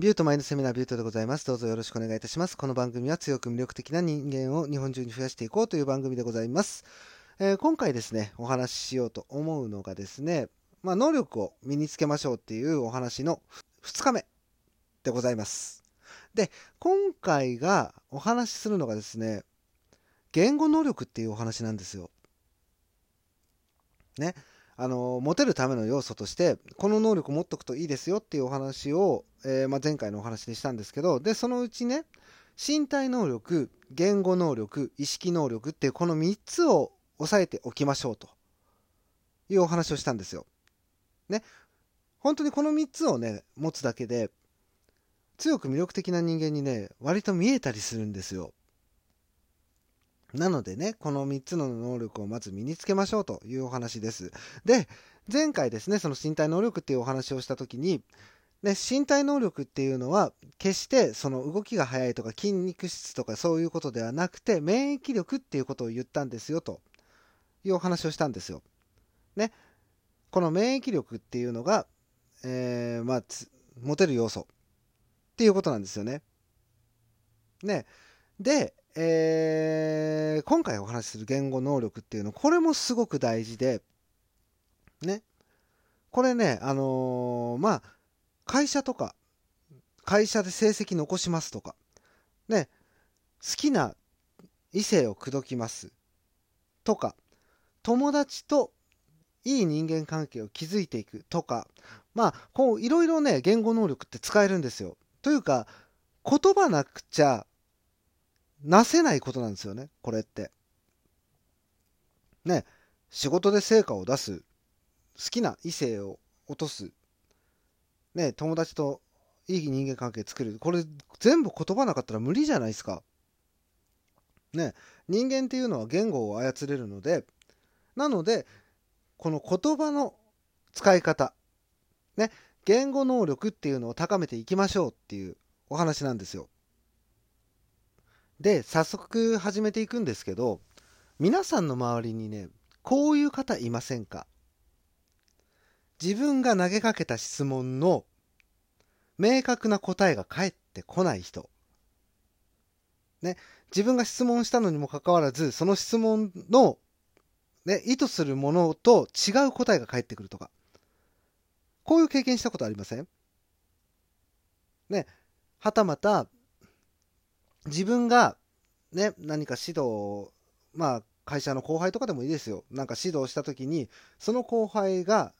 ビュートマインドセミナービュートでございます。どうぞよろしくお願いいたします。この番組は強く魅力的な人間を日本中に増やしていこうという番組でございます。えー、今回ですね、お話ししようと思うのがですね、まあ、能力を身につけましょうっていうお話の2日目でございます。で、今回がお話しするのがですね、言語能力っていうお話なんですよ。ね。あの、持てるための要素として、この能力持っとくといいですよっていうお話を、えー、まあ、前回のお話でしたんですけど、で、そのうちね、身体能力、言語能力、意識能力っていうこの3つを押さえておきましょうというお話をしたんですよ。ね。本当にこの3つをね、持つだけで、強く魅力的な人間にね、割と見えたりするんですよ。なのでね、この3つの能力をまず身につけましょうというお話です。で、前回ですね、その身体能力っていうお話をした時に、ね、身体能力っていうのは、決してその動きが速いとか筋肉質とかそういうことではなくて、免疫力っていうことを言ったんですよというお話をしたんですよ。ね。この免疫力っていうのが、えー、まあ、持てる要素っていうことなんですよね。ね。で、えー、今回お話しする言語能力っていうの、これもすごく大事で、ね。これね、あのー、まあ、会社とか、会社で成績残しますとか、ね、好きな異性を口説きますとか、友達といい人間関係を築いていくとか、まあ、こう、いろいろね、言語能力って使えるんですよ。というか、言葉なくちゃなせないことなんですよね、これって。ね、仕事で成果を出す、好きな異性を落とす、ね、友達といい人間関係作る。これ全部言葉なかったら無理じゃないですか。ね、人間っていうのは言語を操れるので、なので、この言葉の使い方、ね、言語能力っていうのを高めていきましょうっていうお話なんですよ。で、早速始めていくんですけど、皆さんの周りにね、こういう方いませんか？自分が投げかけた質問の明確な答えが返ってこない人。ね、自分が質問したのにもかかわらず、その質問の、ね、意図するものと違う答えが返ってくるとか。こういう経験したことありません？ね、はたまた、自分がね、何か指導、まあ、会社の後輩とかでもいいですよ。なんか指導した時に、その後輩が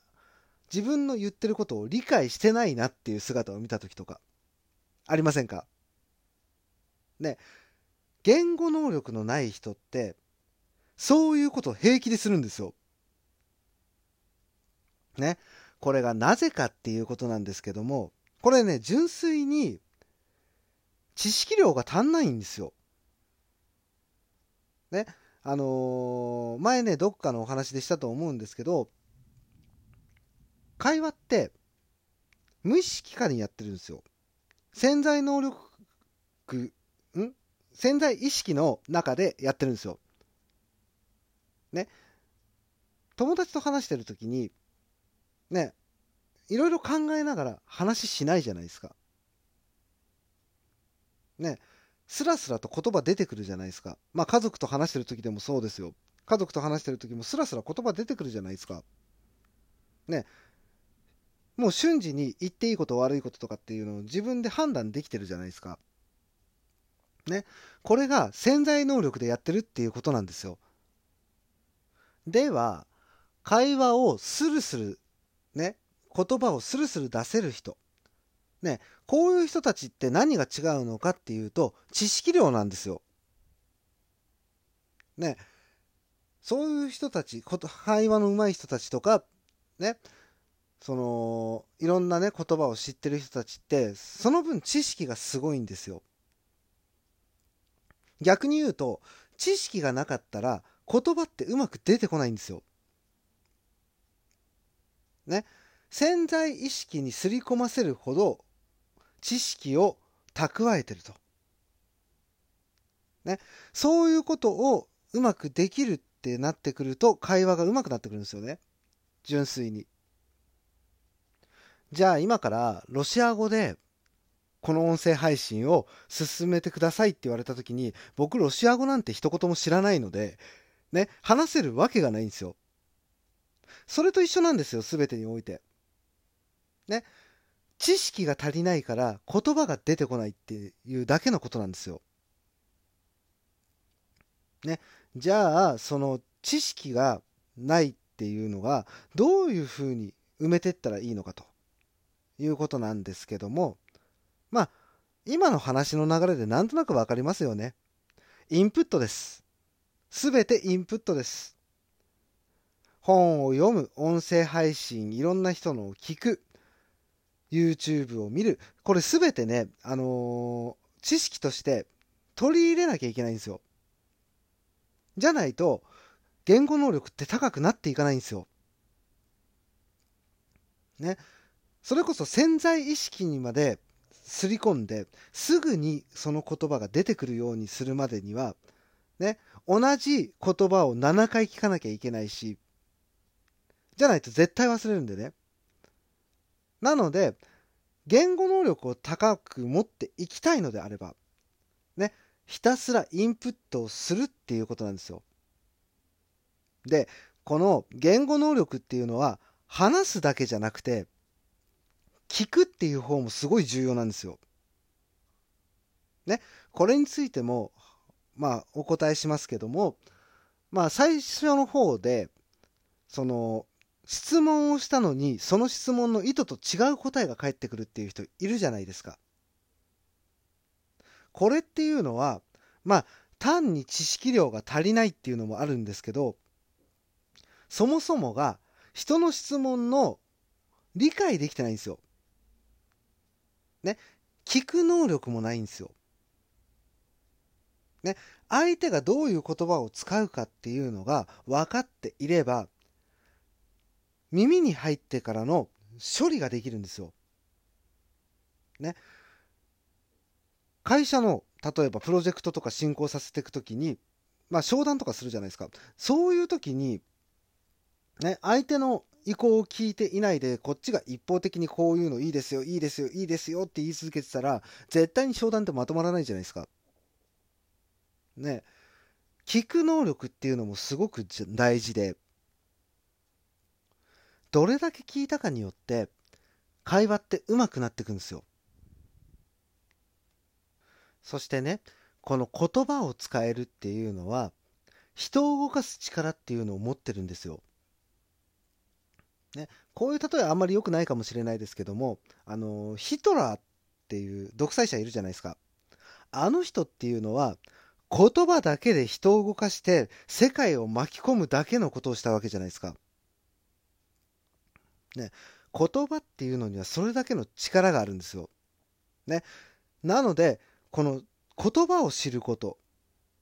自分の言ってることを理解してないなっていう姿を見た時とか、ありませんか？ね、言語能力のない人って、そういうことを平気でするんですよ。ね。これがなぜかっていうことなんですけども、これね、純粋に知識量が足んないんですよ。ね。あのー、前ね、どっかのお話でしたと思うんですけど、会話って無意識下にやってるんですよ。潜在能力、ん？潜在意識の中でやってるんですよ。ね。友達と話してるときに、ね、いろいろ考えながら話しないじゃないですか。ね、スラスラと言葉出てくるじゃないですか。まあ家族と話してる時でもそうですよ。家族と話してる時もスラスラ言葉出てくるじゃないですか。ね、もう瞬時に言っていいこと悪いこととかっていうのを自分で判断できてるじゃないですか。ね、これが潜在能力でやってるっていうことなんですよ。では、会話をスルスル、ね、言葉をスルスル出せる人。ね、こういう人たちって何が違うのかっていうと、知識量なんですよ。ね、そういう人たち、会話の上手い人たちとか、ね、その、いろんなね、言葉を知ってる人たちって、その分知識がすごいんですよ。逆に言うと、知識がなかったら、言葉ってうまく出てこないんですよ。ね。潜在意識にすり込ませるほど知識を蓄えてると。ね、そういうことをうまくできるってなってくると会話がうまくなってくるんですよね。純粋に。じゃあ今からロシア語でこの音声配信を進めてくださいって言われた時に、僕ロシア語なんて一言も知らないので、ね、話せるわけがないんですよ。それと一緒なんですよ、すべてにおいて。ね。知識が足りないから言葉が出てこないっていうだけのことなんですよ。ね。じゃあ、その知識がないっていうのがどういうふうに埋めてったらいいのかということなんですけども、まあ、今の話の流れでなんとなくわかりますよね。インプットです。すべてインプットです。本を読む、音声配信、いろんな人のを聞く、YouTube を見る。これすべてね、あのー、知識として取り入れなきゃいけないんですよ。じゃないと、言語能力って高くなっていかないんですよ。ね。それこそ潜在意識にまですり込んですぐにその言葉が出てくるようにするまでにはね同じ言葉を7回聞かなきゃいけないしじゃないと絶対忘れるんでねなので言語能力を高く持っていきたいのであればねひたすらインプットをするっていうことなんですよでこの言語能力っていうのは話すだけじゃなくて聞くっていう方もすごい重要なんですよ。ね、これについても、まあ、お答えしますけども、まあ、最初の方で、その、質問をしたのに、その質問の意図と違う答えが返ってくるっていう人いるじゃないですか。これっていうのは、まあ、単に知識量が足りないっていうのもあるんですけど、そもそもが人の質問の理解できてないんですよ。ね、聞く能力もないんですよ。ね、相手がどういう言葉を使うかっていうのが分かっていれば、耳に入ってからの処理ができるんですよ。ね。会社の、例えばプロジェクトとか進行させていくときに、まあ商談とかするじゃないですか。そういうときに、ね、相手の意向を聞いていないで、こっちが一方的にこういうのいいですよ、いいですよ、いいですよって言い続けてたら、絶対に商談ってまとまらないじゃないですか。ね。聞く能力っていうのもすごく大事で、どれだけ聞いたかによって、会話って上手くなっていくんですよ。そしてね、この言葉を使えるっていうのは、人を動かす力っていうのを持ってるんですよ。ね、こういう例えはあんまり良くないかもしれないですけども、あの、ヒトラーっていう独裁者いるじゃないですか。あの人っていうのは、言葉だけで人を動かして世界を巻き込むだけのことをしたわけじゃないですか。ね、言葉っていうのにはそれだけの力があるんですよ。ね。なので、この言葉を知ること、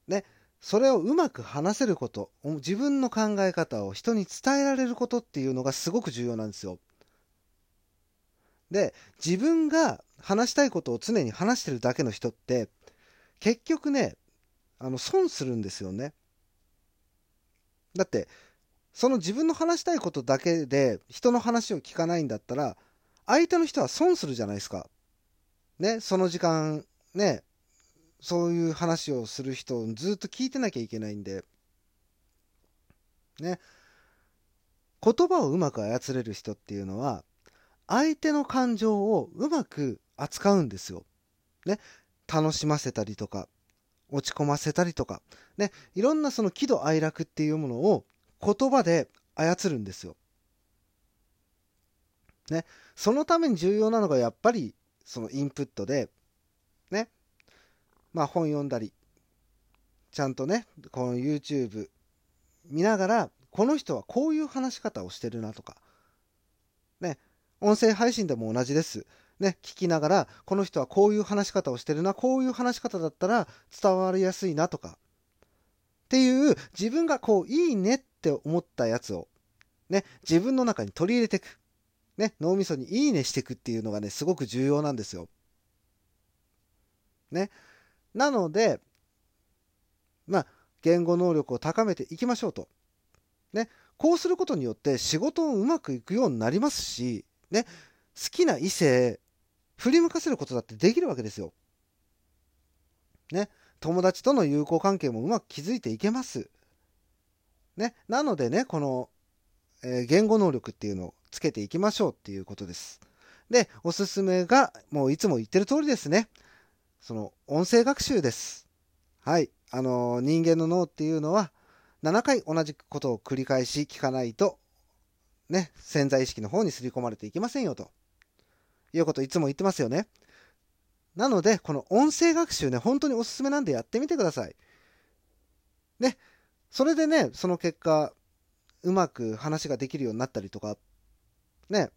ね、それをうまく話せること、自分の考え方を人に伝えられることっていうのがすごく重要なんですよ。で、自分が話したいことを常に話してるだけの人って、結局ね、あの、損するんですよね。だって、その自分の話したいことだけで人の話を聞かないんだったら、相手の人は損するじゃないですか。ね、その時間、ね、そういう話をする人をずっと聞いてなきゃいけないんで、ね。言葉をうまく操れる人っていうのは、相手の感情をうまく扱うんですよ。ね。楽しませたりとか、落ち込ませたりとか、ね。いろんなその喜怒哀楽っていうものを言葉で操るんですよ。ね。そのために重要なのがやっぱりそのインプットで、ね。まあ、本読んだり、ちゃんとね、この YouTube 見ながら、この人はこういう話し方をしてるなとか、ね、音声配信でも同じです。ね、聞きながら、この人はこういう話し方をしてるな、こういう話し方だったら伝わりやすいなとか、っていう自分がこういいねっって思ったやつを、ね、自分の中に取り入れていく。ね、脳みそにいいねしていくっていうのがね、すごく重要なんですよ。ね。なので、まあ、言語能力を高めていきましょうと。ね、こうすることによって仕事をうまくいくようになりますし、ね、好きな異性振り向かせることだってできるわけですよ。ね。友達との友好関係もうまく築いていけます。ね。なのでね、この、えー、言語能力っていうのをつけていきましょうっていうことです。で、おすすめが、もういつも言ってる通りですね。その、音声学習です。はい。あのー、人間の脳っていうのは、7回同じことを繰り返し聞かないと、ね、潜在意識の方に刷り込まれていきませんよと。いうこといつも言ってますよね。なので、この音声学習ね、本当におすすめなんでやってみてください。ね、それでね、その結果、うまく話ができるようになったりとか、ね、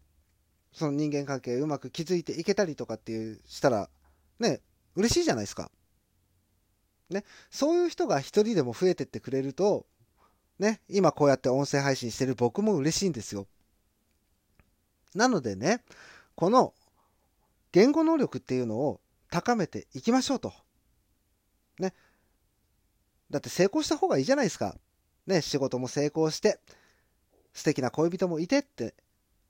その人間関係うまく築いていけたりとかっていうしたら、ね、嬉しいじゃないですか。ね、そういう人が一人でも増えてってくれると、ね、今こうやって音声配信してる僕も嬉しいんですよ。なのでね、この言語能力っていうのを高めていきましょうと。だって成功した方がいいじゃないですか。ね、仕事も成功して、素敵な恋人もいてって、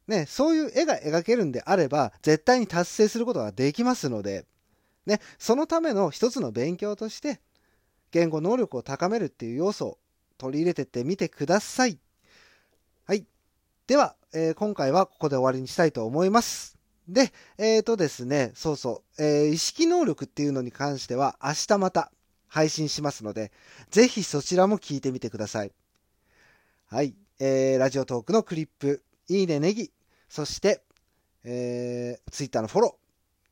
ね、そういう絵が描けるんであれば、絶対に達成することができますので、ね、そのための一つの勉強として、言語能力を高めるっていう要素を取り入れてってみてください。はい。では、えー、今回はここで終わりにしたいと思います。で、えっ、ー、とですね、そうそう、えー、意識能力っていうのに関しては明日また配信しますので、ぜひそちらも聞いてみてください。はい。えー、ラジオトークのクリップ、いいね、ネギ、そして、えー、ツイッターのフォロ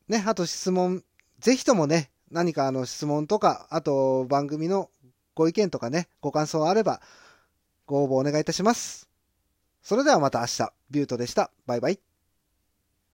ー、ね、あと質問、ぜひともね、何かあの質問とか、あと番組のご意見とかね、ご感想あれば、ご応募お願いいたします。それではまた明日、ビュートでした。バイバイ。